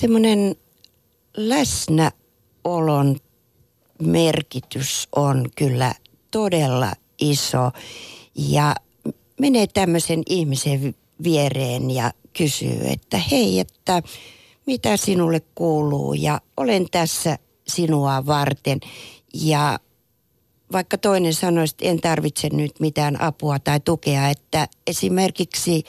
semmoinen läsnäolon merkitys on kyllä todella iso ja menee tämmöisen ihmisen viereen ja kysyy, että hei, että mitä sinulle kuuluu ja olen tässä sinua varten. Ja vaikka toinen sanoisi, että en tarvitse nyt mitään apua tai tukea, että esimerkiksi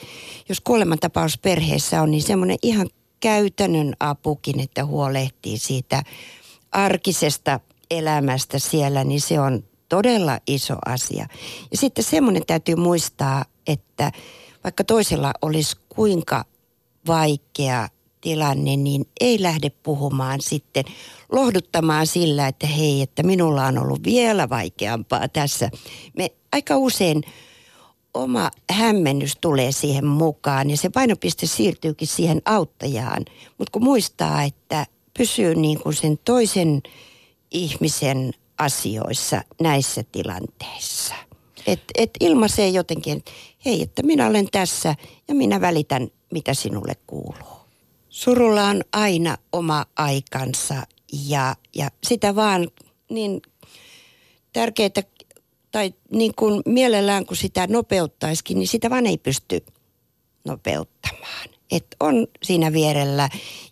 jos kuolemantapaus perheessä on, niin semmoinen ihan käytännön apukin, että huolehtii siitä arkisesta elämästä siellä, niin se on todella iso asia. Ja sitten semmoinen täytyy muistaa, että vaikka toisella olisi kuinka vaikea tilanne, niin ei lähde puhumaan sitten lohduttamaan sillä, että hei, että minulla on ollut vielä vaikeampaa tässä. Me aika usein oma hämmennys tulee siihen mukaan ja se painopiste siirtyykin siihen auttajaan. Mutta kun muistaa, että pysyy niin kuin sen toisen ihmisen asioissa näissä tilanteissa. Että et ilmaisee jotenkin, että hei, että minä olen tässä ja minä välitän, mitä sinulle kuuluu. Surulla on aina oma aikansa ja, ja sitä vaan niin tärkeää, tai niin kuin mielellään kun sitä nopeuttaisikin, niin sitä vaan ei pysty nopeuttamaan. Että on siinä vierellä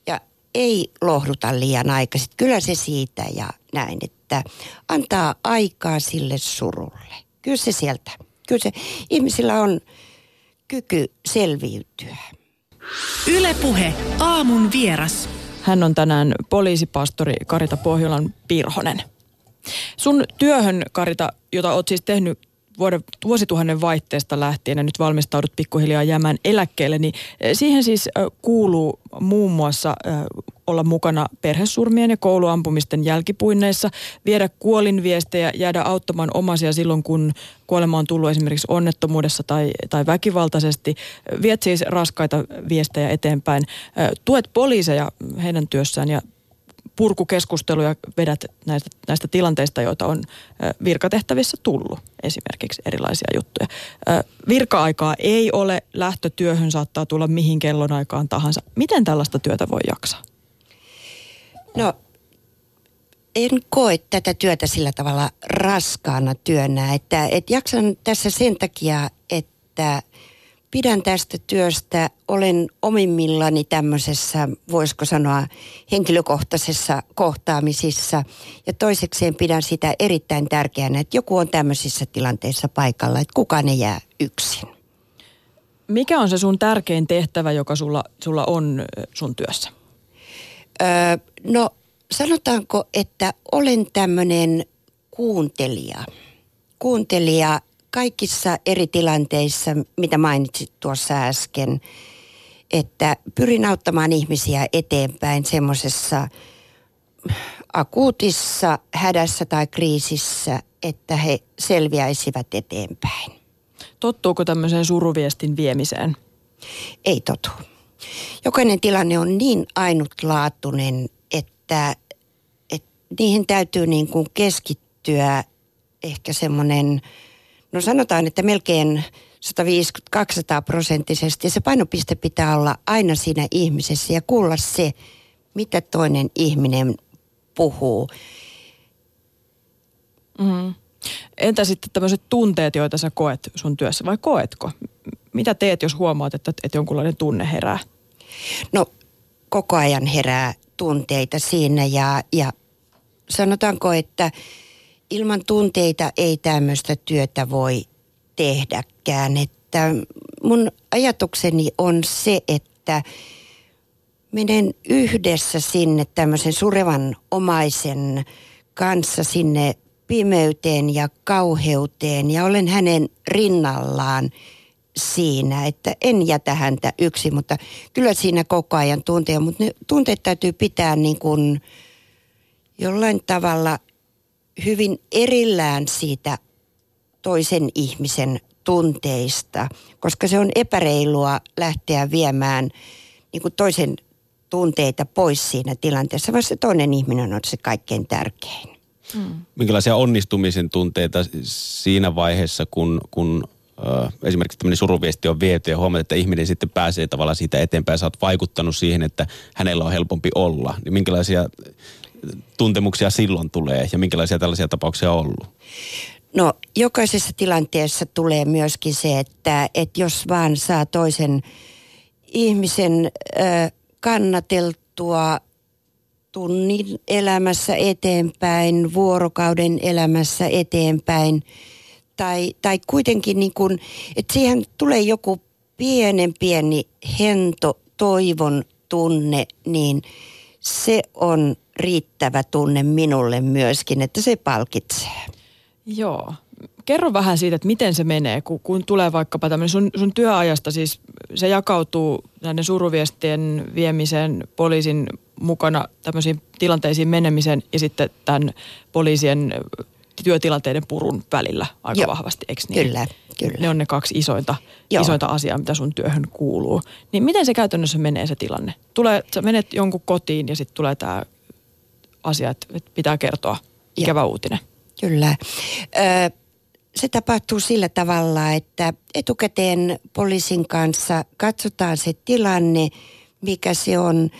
ja ei lohduta liian aikaisin. Kyllä se siitä ja näin, että antaa aikaa sille surulle. Kyllä se sieltä, kyllä se ihmisillä on kyky selviytyä. Ylepuhe aamun vieras. Hän on tänään poliisipastori Karita Pohjolan Pirhonen. Sun työhön, Karita, jota oot siis tehnyt vuoden, vuosituhannen vaihteesta lähtien ja nyt valmistaudut pikkuhiljaa jäämään eläkkeelle, niin eh, siihen siis eh, kuuluu muun muassa eh, olla mukana perhesurmien ja kouluampumisten jälkipuinneissa, viedä kuolinviestejä, jäädä auttamaan omaisia silloin, kun kuolema on tullut esimerkiksi onnettomuudessa tai, tai väkivaltaisesti. Viet siis raskaita viestejä eteenpäin. Tuet poliiseja heidän työssään ja purkukeskusteluja vedät näistä, näistä tilanteista, joita on virkatehtävissä tullut, esimerkiksi erilaisia juttuja. Virka-aikaa ei ole, lähtötyöhön saattaa tulla mihin kellonaikaan tahansa. Miten tällaista työtä voi jaksaa? No, en koe tätä työtä sillä tavalla raskaana työnä, että, että jaksan tässä sen takia, että – pidän tästä työstä, olen omimmillani tämmöisessä, voisiko sanoa, henkilökohtaisessa kohtaamisissa. Ja toisekseen pidän sitä erittäin tärkeänä, että joku on tämmöisissä tilanteissa paikalla, että kukaan ei jää yksin. Mikä on se sun tärkein tehtävä, joka sulla, sulla on sun työssä? Öö, no sanotaanko, että olen tämmöinen kuuntelija. Kuuntelija kaikissa eri tilanteissa, mitä mainitsit tuossa äsken, että pyrin auttamaan ihmisiä eteenpäin semmoisessa akuutissa hädässä tai kriisissä, että he selviäisivät eteenpäin. Tottuuko tämmöiseen suruviestin viemiseen? Ei totu. Jokainen tilanne on niin ainutlaatuinen, että, että niihin täytyy niin kuin keskittyä ehkä semmoinen – No sanotaan, että melkein 150-200 prosenttisesti. Se painopiste pitää olla aina siinä ihmisessä ja kuulla se, mitä toinen ihminen puhuu. Mm. Entä sitten tämmöiset tunteet, joita sä koet sun työssä, vai koetko? Mitä teet, jos huomaat, että, että jonkunlainen tunne herää? No koko ajan herää tunteita siinä ja, ja sanotaanko, että ilman tunteita ei tämmöistä työtä voi tehdäkään. Että mun ajatukseni on se, että menen yhdessä sinne tämmöisen surevan omaisen kanssa sinne pimeyteen ja kauheuteen ja olen hänen rinnallaan siinä, että en jätä häntä yksin, mutta kyllä siinä koko ajan tunteja, mutta ne tunteet täytyy pitää niin kuin jollain tavalla hyvin erillään siitä toisen ihmisen tunteista, koska se on epäreilua lähteä viemään niin kuin toisen tunteita pois siinä tilanteessa, vaan se toinen ihminen on se kaikkein tärkein. Mm. Minkälaisia onnistumisen tunteita siinä vaiheessa, kun, kun esimerkiksi tämmöinen suruviesti on viety ja huomaat, että ihminen sitten pääsee tavallaan siitä eteenpäin. Sä oot vaikuttanut siihen, että hänellä on helpompi olla. Niin minkälaisia tuntemuksia silloin tulee ja minkälaisia tällaisia tapauksia on ollut? No jokaisessa tilanteessa tulee myöskin se, että, että jos vaan saa toisen ihmisen äh, kannateltua tunnin elämässä eteenpäin, vuorokauden elämässä eteenpäin, tai, tai kuitenkin niin kuin, että siihen tulee joku pienen pieni hento, toivon tunne, niin se on riittävä tunne minulle myöskin, että se palkitsee. Joo. Kerro vähän siitä, että miten se menee, kun, kun tulee vaikkapa tämmöinen sun, sun työajasta, siis se jakautuu näiden suruviestien viemiseen, poliisin mukana tämmöisiin tilanteisiin menemisen ja sitten tämän poliisien työtilanteiden purun välillä aika Joo, vahvasti, eikö niin? Kyllä, kyllä. Ne on ne kaksi isointa, isointa asiaa, mitä sun työhön kuuluu. Niin miten se käytännössä menee se tilanne? Tulee, sä menet jonkun kotiin ja sitten tulee tämä asia, että pitää kertoa ikävä Joo. uutinen. Kyllä. Ö, se tapahtuu sillä tavalla, että etukäteen poliisin kanssa katsotaan se tilanne, mikä se on.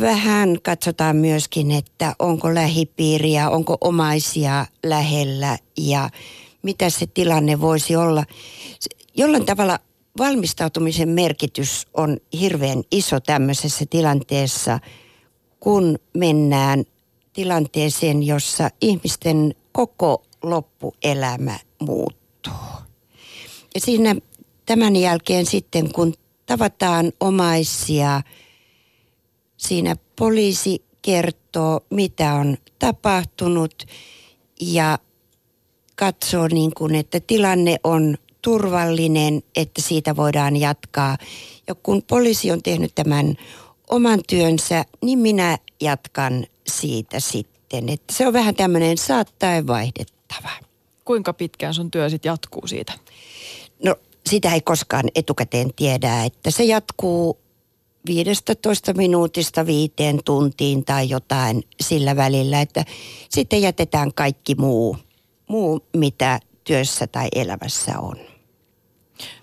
Vähän katsotaan myöskin, että onko lähipiiriä, onko omaisia lähellä ja mitä se tilanne voisi olla. Jollain tavalla valmistautumisen merkitys on hirveän iso tämmöisessä tilanteessa, kun mennään tilanteeseen, jossa ihmisten koko loppuelämä muuttuu. Ja siinä tämän jälkeen sitten, kun tavataan omaisia, siinä poliisi kertoo, mitä on tapahtunut ja katsoo niin kuin, että tilanne on turvallinen, että siitä voidaan jatkaa. Ja kun poliisi on tehnyt tämän oman työnsä, niin minä jatkan siitä sitten. Että se on vähän tämmöinen saattaen vaihdettava. Kuinka pitkään sun työ sitten jatkuu siitä? No sitä ei koskaan etukäteen tiedä, että se jatkuu 15 minuutista viiteen tuntiin tai jotain sillä välillä, että sitten jätetään kaikki muu, muu mitä työssä tai elämässä on.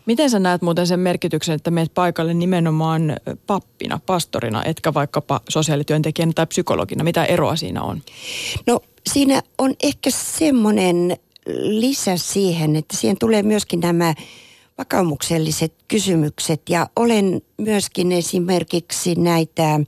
Miten sä näet muuten sen merkityksen, että meet paikalle nimenomaan pappina, pastorina, etkä vaikkapa sosiaalityöntekijänä tai psykologina? Mitä eroa siinä on? No siinä on ehkä semmoinen lisä siihen, että siihen tulee myöskin nämä vakaumukselliset kysymykset ja olen myöskin esimerkiksi näitä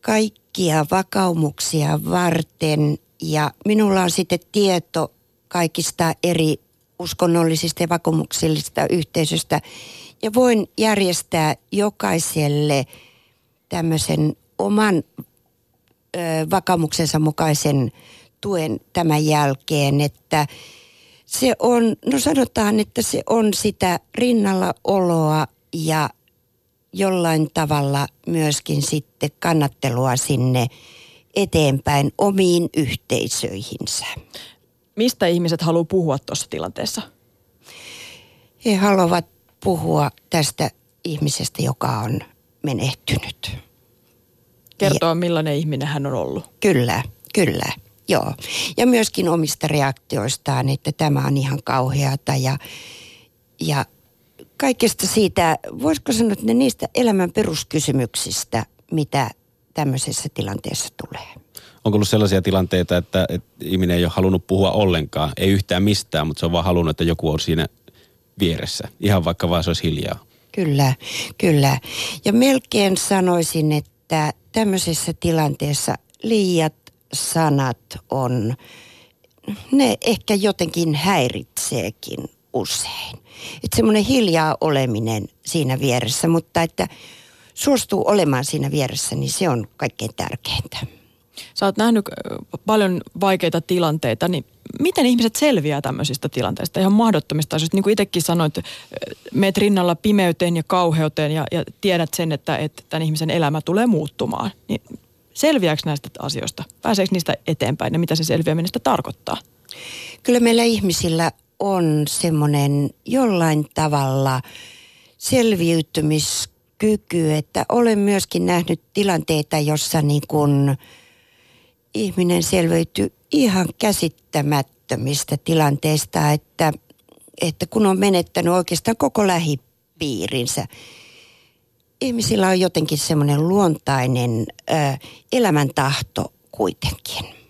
kaikkia vakaumuksia varten ja minulla on sitten tieto kaikista eri uskonnollisista ja vakuumuksellisista yhteisöstä. Ja voin järjestää jokaiselle tämmöisen oman ö, vakaumuksensa mukaisen tuen tämän jälkeen, että se on, no sanotaan, että se on sitä rinnalla oloa ja jollain tavalla myöskin sitten kannattelua sinne eteenpäin omiin yhteisöihinsä. Mistä ihmiset haluaa puhua tuossa tilanteessa? He haluavat puhua tästä ihmisestä, joka on menehtynyt. Kertoa, ja, millainen ihminen hän on ollut. Kyllä, kyllä. Joo. Ja myöskin omista reaktioistaan, että tämä on ihan kauheata ja, ja kaikesta siitä, voisiko sanoa, että ne niistä elämän peruskysymyksistä, mitä tämmöisessä tilanteessa tulee. Onko ollut sellaisia tilanteita, että, että ihminen ei ole halunnut puhua ollenkaan, ei yhtään mistään, mutta se on vaan halunnut, että joku on siinä vieressä, ihan vaikka vaan se olisi hiljaa? Kyllä, kyllä. Ja melkein sanoisin, että tämmöisessä tilanteessa liiat sanat on, ne ehkä jotenkin häiritseekin usein. Että semmoinen hiljaa oleminen siinä vieressä, mutta että suostuu olemaan siinä vieressä, niin se on kaikkein tärkeintä. Sä oot nähnyt paljon vaikeita tilanteita, niin miten ihmiset selviää tämmöisistä tilanteista, ihan mahdottomista asioista? Niin kuin itsekin sanoit, meet rinnalla pimeyteen ja kauheuteen ja, ja tiedät sen, että, että tämän ihmisen elämä tulee muuttumaan. Niin selviääkö näistä asioista? Pääseekö niistä eteenpäin ja mitä se selviäminen sitä tarkoittaa? Kyllä meillä ihmisillä on semmoinen jollain tavalla selviytymiskyky, että olen myöskin nähnyt tilanteita, jossa niin kuin ihminen selviytyy ihan käsittämättömistä tilanteista, että että kun on menettänyt oikeastaan koko lähipiirinsä, ihmisillä on jotenkin semmoinen luontainen ö, elämäntahto kuitenkin.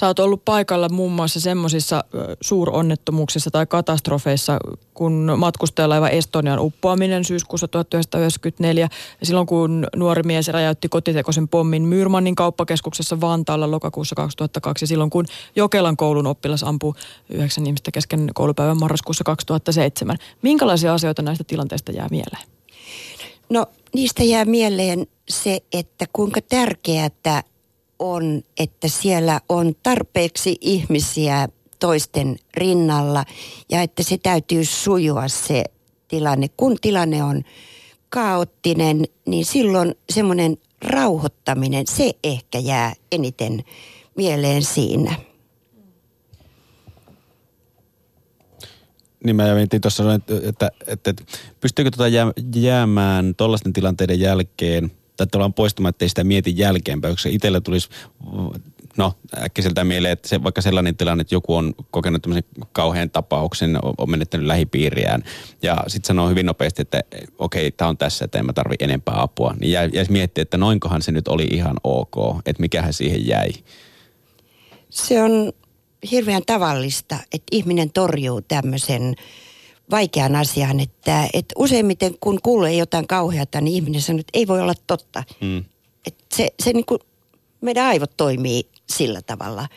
Sä oot ollut paikalla muun muassa semmoisissa suuronnettomuuksissa tai katastrofeissa, kun matkustajalaiva Estonian uppoaminen syyskuussa 1994. Ja silloin kun nuori mies räjäytti kotitekoisen pommin Myyrmannin kauppakeskuksessa Vantaalla lokakuussa 2002. Silloin kun Jokelan koulun oppilas ampui yhdeksän ihmistä kesken koulupäivän marraskuussa 2007. Minkälaisia asioita näistä tilanteista jää mieleen? No niistä jää mieleen se, että kuinka tärkeää on, että siellä on tarpeeksi ihmisiä toisten rinnalla ja että se täytyy sujua se tilanne. Kun tilanne on kaoottinen, niin silloin semmoinen rauhoittaminen, se ehkä jää eniten mieleen siinä. Niin mä mietin tuossa, että, että, että pystyykö tuota jäämään tuollaisten tilanteiden jälkeen – tai tavallaan poistumaan, ettei sitä mieti jälkeenpäin, koska itselle tulisi, no äkkiseltä mieleen, että se, vaikka sellainen tilanne, että joku on kokenut tämmöisen kauhean tapauksen, on, menettänyt lähipiiriään ja sitten sanoo hyvin nopeasti, että okei, okay, tämä on tässä, että en mä tarvi enempää apua, niin jäisi miettiä, että noinkohan se nyt oli ihan ok, että mikähän siihen jäi. Se on hirveän tavallista, että ihminen torjuu tämmöisen vaikean asian, että, että useimmiten kun kuulee jotain kauheata, niin ihminen sanoo, että ei voi olla totta. Mm. Että se, se niin kuin, meidän aivot toimii sillä tavalla.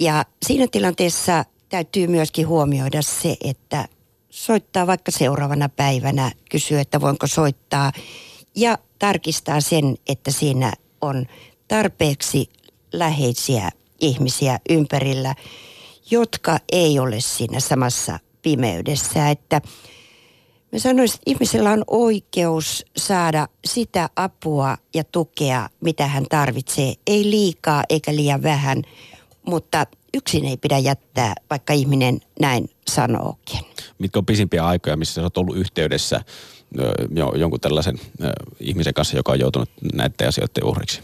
Ja siinä tilanteessa täytyy myöskin huomioida se, että soittaa vaikka seuraavana päivänä, kysyy, että voinko soittaa ja tarkistaa sen, että siinä on tarpeeksi läheisiä ihmisiä ympärillä, jotka ei ole siinä samassa pimeydessä. Että mä sanoisin, että ihmisellä on oikeus saada sitä apua ja tukea, mitä hän tarvitsee. Ei liikaa eikä liian vähän, mutta yksin ei pidä jättää, vaikka ihminen näin sanookin. Mitkä on pisimpiä aikoja, missä sä oot ollut yhteydessä jo, jonkun tällaisen ihmisen kanssa, joka on joutunut näiden asioiden uhriksi?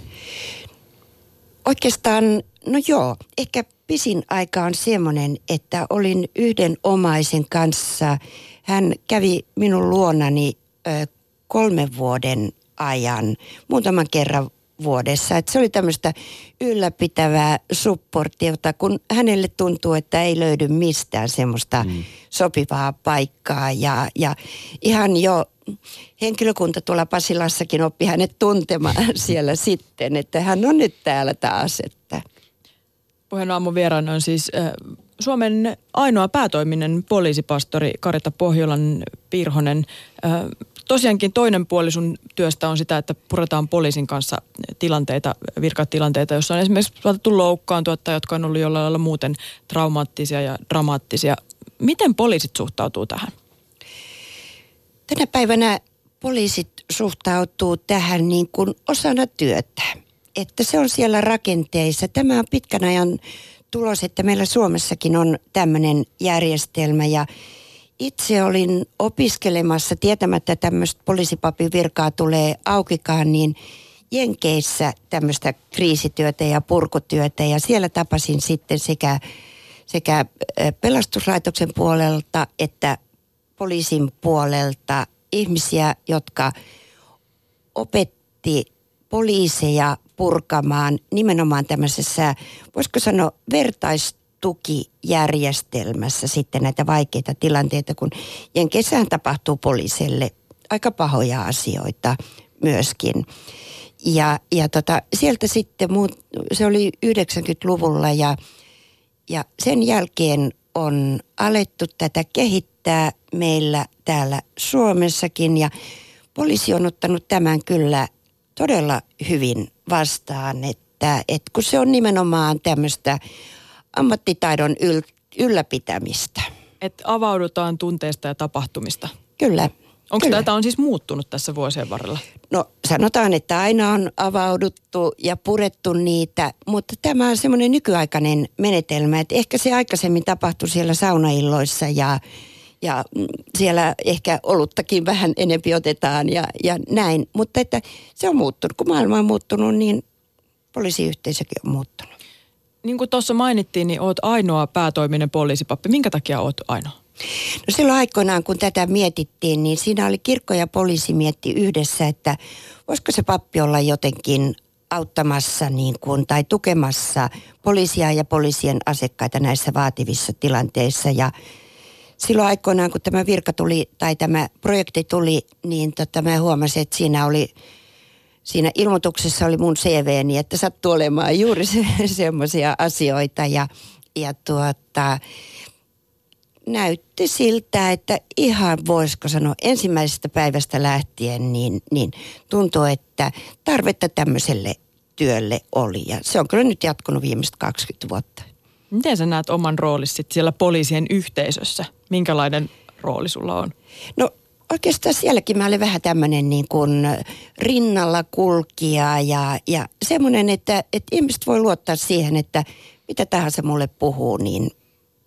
Oikeastaan, no joo, ehkä pisin aika on semmoinen, että olin yhden omaisen kanssa. Hän kävi minun luonani ö, kolmen vuoden ajan, muutaman kerran vuodessa. Et se oli tämmöistä ylläpitävää supportiota, kun hänelle tuntuu, että ei löydy mistään semmoista mm. sopivaa paikkaa. Ja, ja ihan jo henkilökunta tuolla Pasilassakin oppi hänet tuntemaan siellä sitten, että hän on nyt täällä taas. Että Puheen aamun vieraana on siis äh, Suomen ainoa päätoiminen poliisipastori Karita Pohjolan Pirhonen. Äh, tosiaankin toinen puoli sun työstä on sitä, että puretaan poliisin kanssa tilanteita, virkatilanteita, joissa on esimerkiksi saatettu loukkaantua tai jotka on ollut jollain lailla muuten traumaattisia ja dramaattisia. Miten poliisit suhtautuu tähän? Tänä päivänä poliisit suhtautuu tähän niin kuin osana työtä että se on siellä rakenteissa. Tämä on pitkän ajan tulos, että meillä Suomessakin on tämmöinen järjestelmä ja itse olin opiskelemassa tietämättä tämmöistä poliisipapin virkaa tulee aukikaan, niin Jenkeissä tämmöistä kriisityötä ja purkutyötä ja siellä tapasin sitten sekä, sekä pelastuslaitoksen puolelta että poliisin puolelta ihmisiä, jotka opetti poliiseja purkamaan nimenomaan tämmöisessä, voisiko sanoa, vertaistukijärjestelmässä sitten näitä vaikeita tilanteita, kun kesään tapahtuu poliisille aika pahoja asioita myöskin. Ja, ja tota, sieltä sitten, muut, se oli 90-luvulla ja, ja sen jälkeen on alettu tätä kehittää meillä täällä Suomessakin ja poliisi on ottanut tämän kyllä todella hyvin vastaan, että, että kun se on nimenomaan tämmöistä ammattitaidon yl, ylläpitämistä. Että avaudutaan tunteista ja tapahtumista. Kyllä. Onko Kyllä. tätä on siis muuttunut tässä vuosien varrella? No sanotaan, että aina on avauduttu ja purettu niitä, mutta tämä on semmoinen nykyaikainen menetelmä, että ehkä se aikaisemmin tapahtui siellä saunailloissa ja, ja siellä ehkä oluttakin vähän enempi otetaan ja, ja näin. Mutta että se on muuttunut. Kun maailma on muuttunut, niin poliisiyhteisökin on muuttunut. niin kuin tuossa mainittiin, niin oot ainoa päätoiminen poliisipappi. Minkä takia oot ainoa? No silloin aikoinaan, kun tätä mietittiin, niin siinä oli kirkko ja poliisi mietti yhdessä, että voisiko se pappi olla jotenkin auttamassa niin kuin, tai tukemassa poliisia ja poliisien asiakkaita näissä vaativissa tilanteissa. Ja silloin aikoinaan, kun tämä virka tuli tai tämä projekti tuli, niin tota, mä huomasin, että siinä oli siinä ilmoituksessa oli mun CVni, että sattuu olemaan juuri se, semmoisia asioita ja, ja tuota, näytti siltä, että ihan voisiko sanoa ensimmäisestä päivästä lähtien, niin, niin tuntuu, että tarvetta tämmöiselle työlle oli. Ja se on kyllä nyt jatkunut viimeiset 20 vuotta. Miten sä näet oman roolisi siellä poliisien yhteisössä? Minkälainen rooli sulla on? No oikeastaan sielläkin mä olen vähän tämmöinen niin kuin rinnalla kulkija ja, ja semmoinen, että, että ihmiset voi luottaa siihen, että mitä tahansa mulle puhuu, niin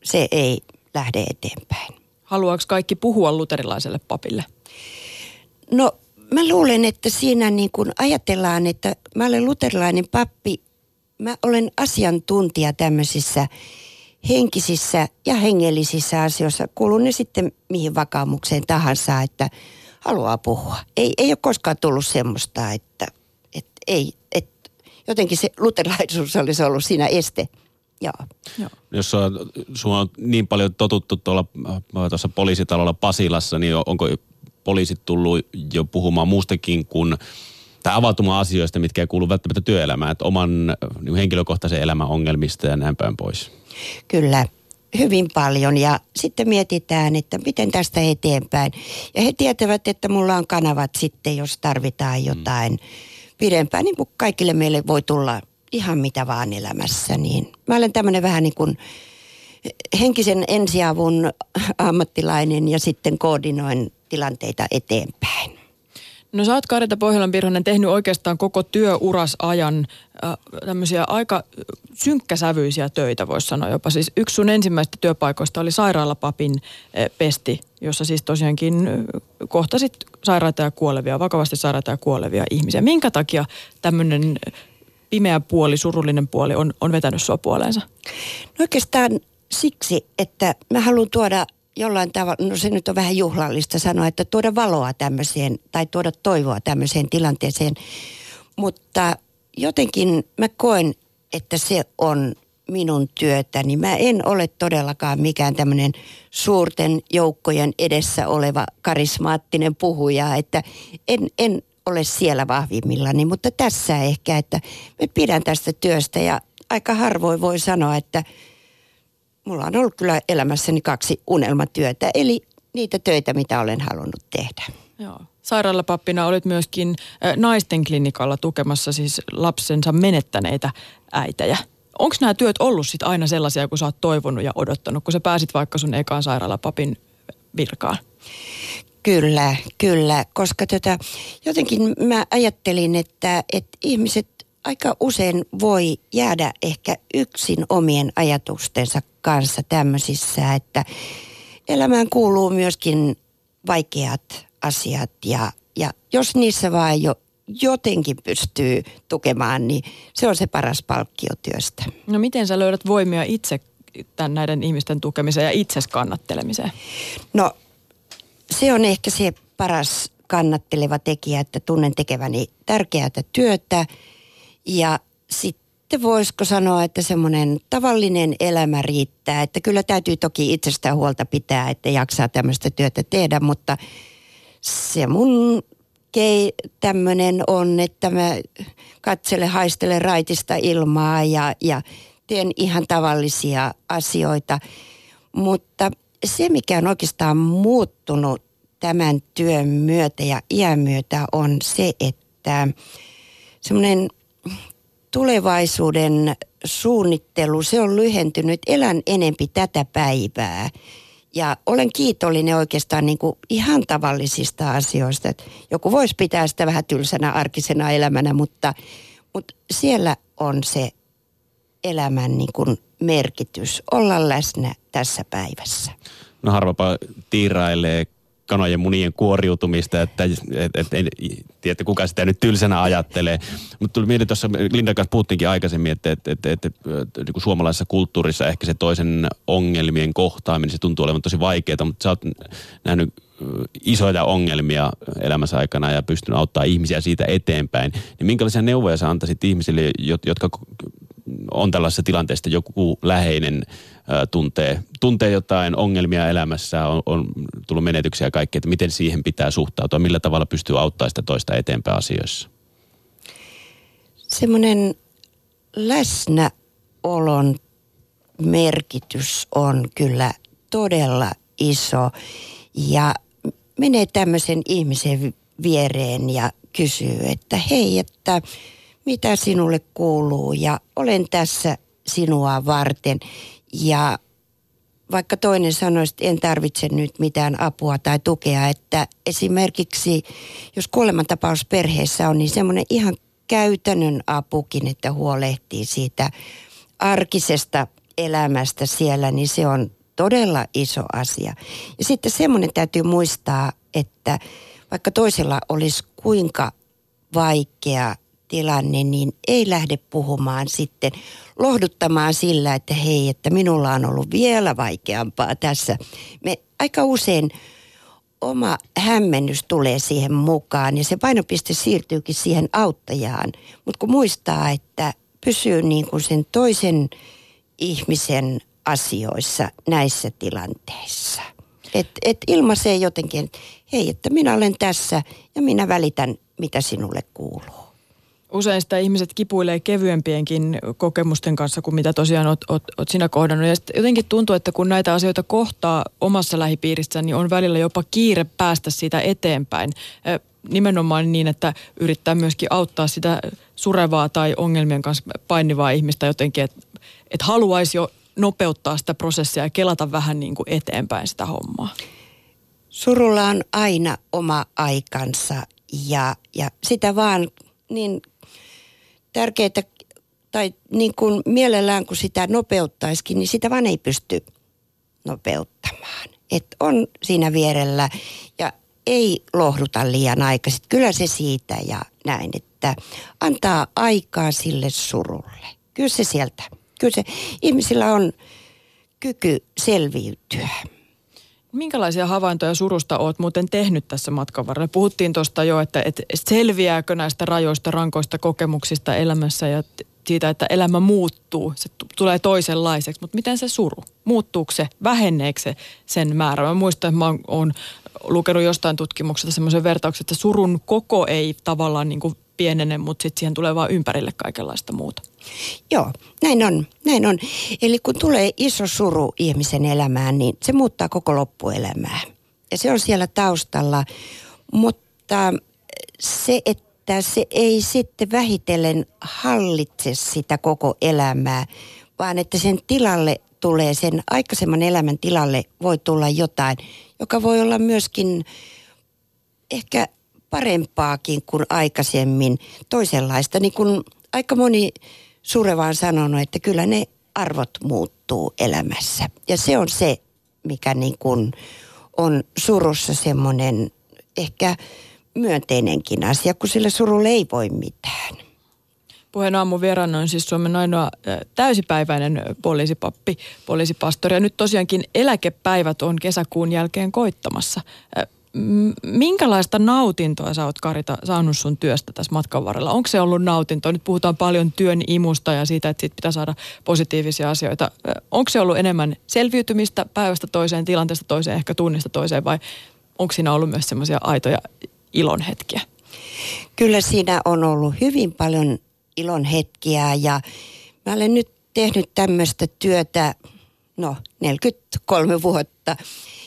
se ei lähde eteenpäin. Haluaako kaikki puhua luterilaiselle papille? No mä luulen, että siinä niin kuin ajatellaan, että mä olen luterilainen pappi, mä olen asiantuntija tämmöisissä henkisissä ja hengellisissä asioissa, kuulun ne sitten mihin vakaumukseen tahansa, että haluaa puhua. Ei, ei ole koskaan tullut semmoista, että, että ei, että jotenkin se luterilaisuus olisi ollut siinä este. Joo. Joo. Jos sinua on niin paljon totuttu tuolla äh, tuossa poliisitalolla Pasilassa, niin onko poliisit tullut jo puhumaan muustakin kuin tai avautumaan asioista, mitkä ei kuulu välttämättä työelämään, että oman niin henkilökohtaisen elämän ongelmista ja näin päin pois. Kyllä, hyvin paljon ja sitten mietitään, että miten tästä eteenpäin. Ja he tietävät, että mulla on kanavat sitten, jos tarvitaan mm. jotain mm. pidempään, niin kuin kaikille meille voi tulla ihan mitä vaan elämässä. Niin mä olen tämmöinen vähän niin kuin henkisen ensiavun ammattilainen ja sitten koordinoin tilanteita eteenpäin. No sä oot Karita Pohjolan Pirhonen tehnyt oikeastaan koko työuras ajan äh, tämmöisiä aika synkkäsävyisiä töitä, voisi sanoa jopa. Siis yksi sun ensimmäistä työpaikoista oli sairaalapapin äh, pesti, jossa siis tosiaankin äh, kohtasit sairaita ja kuolevia, vakavasti sairaita ja kuolevia ihmisiä. Minkä takia tämmöinen pimeä puoli, surullinen puoli on, on vetänyt sua puoleensa? No oikeastaan siksi, että mä haluan tuoda jollain tavalla, no se nyt on vähän juhlallista sanoa, että tuoda valoa tämmöiseen tai tuoda toivoa tämmöiseen tilanteeseen. Mutta jotenkin mä koen, että se on minun työtäni. Mä en ole todellakaan mikään tämmöinen suurten joukkojen edessä oleva karismaattinen puhuja, että en, en ole siellä vahvimmillani, mutta tässä ehkä, että me pidän tästä työstä ja aika harvoin voi sanoa, että – mulla on ollut kyllä elämässäni kaksi unelmatyötä, eli niitä töitä, mitä olen halunnut tehdä. Joo. Sairaalapappina olit myöskin naisten klinikalla tukemassa siis lapsensa menettäneitä äitejä. Onko nämä työt ollut sit aina sellaisia, kun sä oot toivonut ja odottanut, kun sä pääsit vaikka sun ekaan sairaalapapin virkaan? Kyllä, kyllä, koska tota, jotenkin mä ajattelin, että, että ihmiset aika usein voi jäädä ehkä yksin omien ajatustensa kanssa tämmöisissä, että elämään kuuluu myöskin vaikeat asiat ja, ja jos niissä vain jo jotenkin pystyy tukemaan, niin se on se paras palkkio työstä. No miten sä löydät voimia itse tämän näiden ihmisten tukemiseen ja itses kannattelemiseen? No se on ehkä se paras kannatteleva tekijä, että tunnen tekeväni tärkeää työtä ja sitten sitten voisiko sanoa, että semmoinen tavallinen elämä riittää. Että kyllä täytyy toki itsestään huolta pitää, että jaksaa tämmöistä työtä tehdä, mutta se mun kei tämmöinen on, että mä katselen, haistelen raitista ilmaa ja, ja teen ihan tavallisia asioita. Mutta se, mikä on oikeastaan muuttunut tämän työn myötä ja iän myötä on se, että semmoinen tulevaisuuden suunnittelu, se on lyhentynyt. Elän enempi tätä päivää. Ja olen kiitollinen oikeastaan niin kuin ihan tavallisista asioista. Että joku voisi pitää sitä vähän tylsänä arkisena elämänä, mutta, mutta siellä on se elämän niin kuin merkitys, olla läsnä tässä päivässä. No harvapa tiirailee kanojen munien kuoriutumista, että et, et, et, tiedätte, kuka sitä nyt tylsänä ajattelee. Mutta tuli mieleen tuossa, Linda kanssa puhuttiinkin aikaisemmin, että, että, että, että, että niin kuin suomalaisessa kulttuurissa ehkä se toisen ongelmien kohtaaminen, se tuntuu olevan tosi vaikeaa, mutta sä oot nähnyt isoja ongelmia elämänsä aikana ja pystynyt auttaa ihmisiä siitä eteenpäin, niin minkälaisia neuvoja sä antaisit ihmisille, jotka on tällaisessa tilanteessa, joku läheinen tuntee, tuntee jotain ongelmia elämässä, on, on tullut menetyksiä ja kaikkea, että miten siihen pitää suhtautua, millä tavalla pystyy auttamaan sitä toista eteenpäin asioissa? Semmoinen läsnäolon merkitys on kyllä todella iso ja menee tämmöisen ihmisen viereen ja kysyy, että hei, että mitä sinulle kuuluu ja olen tässä sinua varten. Ja vaikka toinen sanoisi, että en tarvitse nyt mitään apua tai tukea, että esimerkiksi jos kuolemantapaus perheessä on, niin semmoinen ihan käytännön apukin, että huolehtii siitä arkisesta elämästä siellä, niin se on todella iso asia. Ja sitten semmoinen täytyy muistaa, että vaikka toisella olisi kuinka vaikea tilanne, niin ei lähde puhumaan sitten lohduttamaan sillä, että hei, että minulla on ollut vielä vaikeampaa tässä. Me aika usein oma hämmennys tulee siihen mukaan ja se painopiste siirtyykin siihen auttajaan. Mutta kun muistaa, että pysyy niin kuin sen toisen ihmisen asioissa näissä tilanteissa. Että et ilmaisee jotenkin, hei, että minä olen tässä ja minä välitän, mitä sinulle kuuluu. Usein sitä ihmiset kipuilee kevyempienkin kokemusten kanssa kuin mitä tosiaan oot, oot, oot sinä kohdannut. Ja jotenkin tuntuu, että kun näitä asioita kohtaa omassa lähipiirissä, niin on välillä jopa kiire päästä siitä eteenpäin. Nimenomaan niin, että yrittää myöskin auttaa sitä surevaa tai ongelmien kanssa painivaa ihmistä jotenkin, että et haluaisi jo nopeuttaa sitä prosessia ja kelata vähän niin kuin eteenpäin sitä hommaa? Surulla on aina oma aikansa ja, ja sitä vaan niin tärkeää, tai niin kuin mielellään kun sitä nopeuttaisikin, niin sitä vaan ei pysty nopeuttamaan. Et on siinä vierellä ja ei lohduta liian aikaisin. Kyllä se siitä ja näin, että antaa aikaa sille surulle. Kyllä se sieltä kyllä se ihmisillä on kyky selviytyä. Minkälaisia havaintoja surusta oot muuten tehnyt tässä matkan varrella? Puhuttiin tuosta jo, että, että selviääkö näistä rajoista, rankoista kokemuksista elämässä ja siitä, että elämä muuttuu, se t- tulee toisenlaiseksi, mutta miten se suru? Muuttuuko se, väheneekö se sen määrä? Mä muistan, että mä oon lukenut jostain tutkimuksesta semmoisen vertauksen, että surun koko ei tavallaan niin kuin pienene, mutta sitten siihen tulee vaan ympärille kaikenlaista muuta. Joo, näin on, näin on. Eli kun tulee iso suru ihmisen elämään, niin se muuttaa koko loppuelämää. Ja se on siellä taustalla, mutta se, että se ei sitten vähitellen hallitse sitä koko elämää, vaan että sen tilalle tulee, sen aikaisemman elämän tilalle voi tulla jotain, joka voi olla myöskin ehkä parempaakin kuin aikaisemmin, toisenlaista. Niin kuin aika moni sureva on sanonut, että kyllä ne arvot muuttuu elämässä. Ja se on se, mikä niin kuin on surussa semmoinen ehkä myönteinenkin asia, kun sille surulle ei voi mitään. Puheen aamun vieraana on siis Suomen ainoa täysipäiväinen poliisipappi, poliisipastori. Ja nyt tosiaankin eläkepäivät on kesäkuun jälkeen koittamassa minkälaista nautintoa sä oot Karita saanut sun työstä tässä matkan varrella? Onko se ollut nautintoa? Nyt puhutaan paljon työn imusta ja siitä, että siitä pitää saada positiivisia asioita. Onko se ollut enemmän selviytymistä päivästä toiseen, tilanteesta toiseen, ehkä tunnista toiseen vai onko siinä ollut myös semmoisia aitoja ilon hetkiä? Kyllä siinä on ollut hyvin paljon ilon hetkiä ja mä olen nyt tehnyt tämmöistä työtä, no 43 vuotta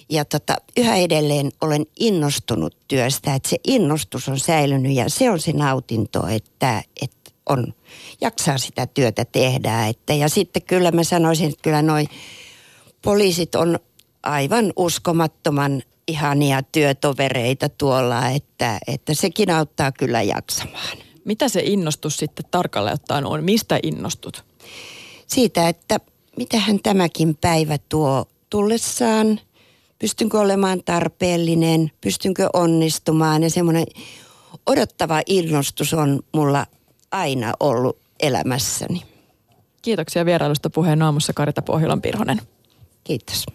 ja tota, yhä edelleen olen innostunut työstä, että se innostus on säilynyt ja se on se nautinto, että, että on, jaksaa sitä työtä tehdä. Että, ja sitten kyllä mä sanoisin, että kyllä noi poliisit on aivan uskomattoman ihania työtovereita tuolla, että, että sekin auttaa kyllä jaksamaan. Mitä se innostus sitten tarkalleen ottaen on? Mistä innostut? Siitä, että mitähän tämäkin päivä tuo tullessaan – pystynkö olemaan tarpeellinen, pystynkö onnistumaan ja semmoinen odottava innostus on mulla aina ollut elämässäni. Kiitoksia vierailusta puheen aamussa Karita Pohjolan Pirhonen. Kiitos.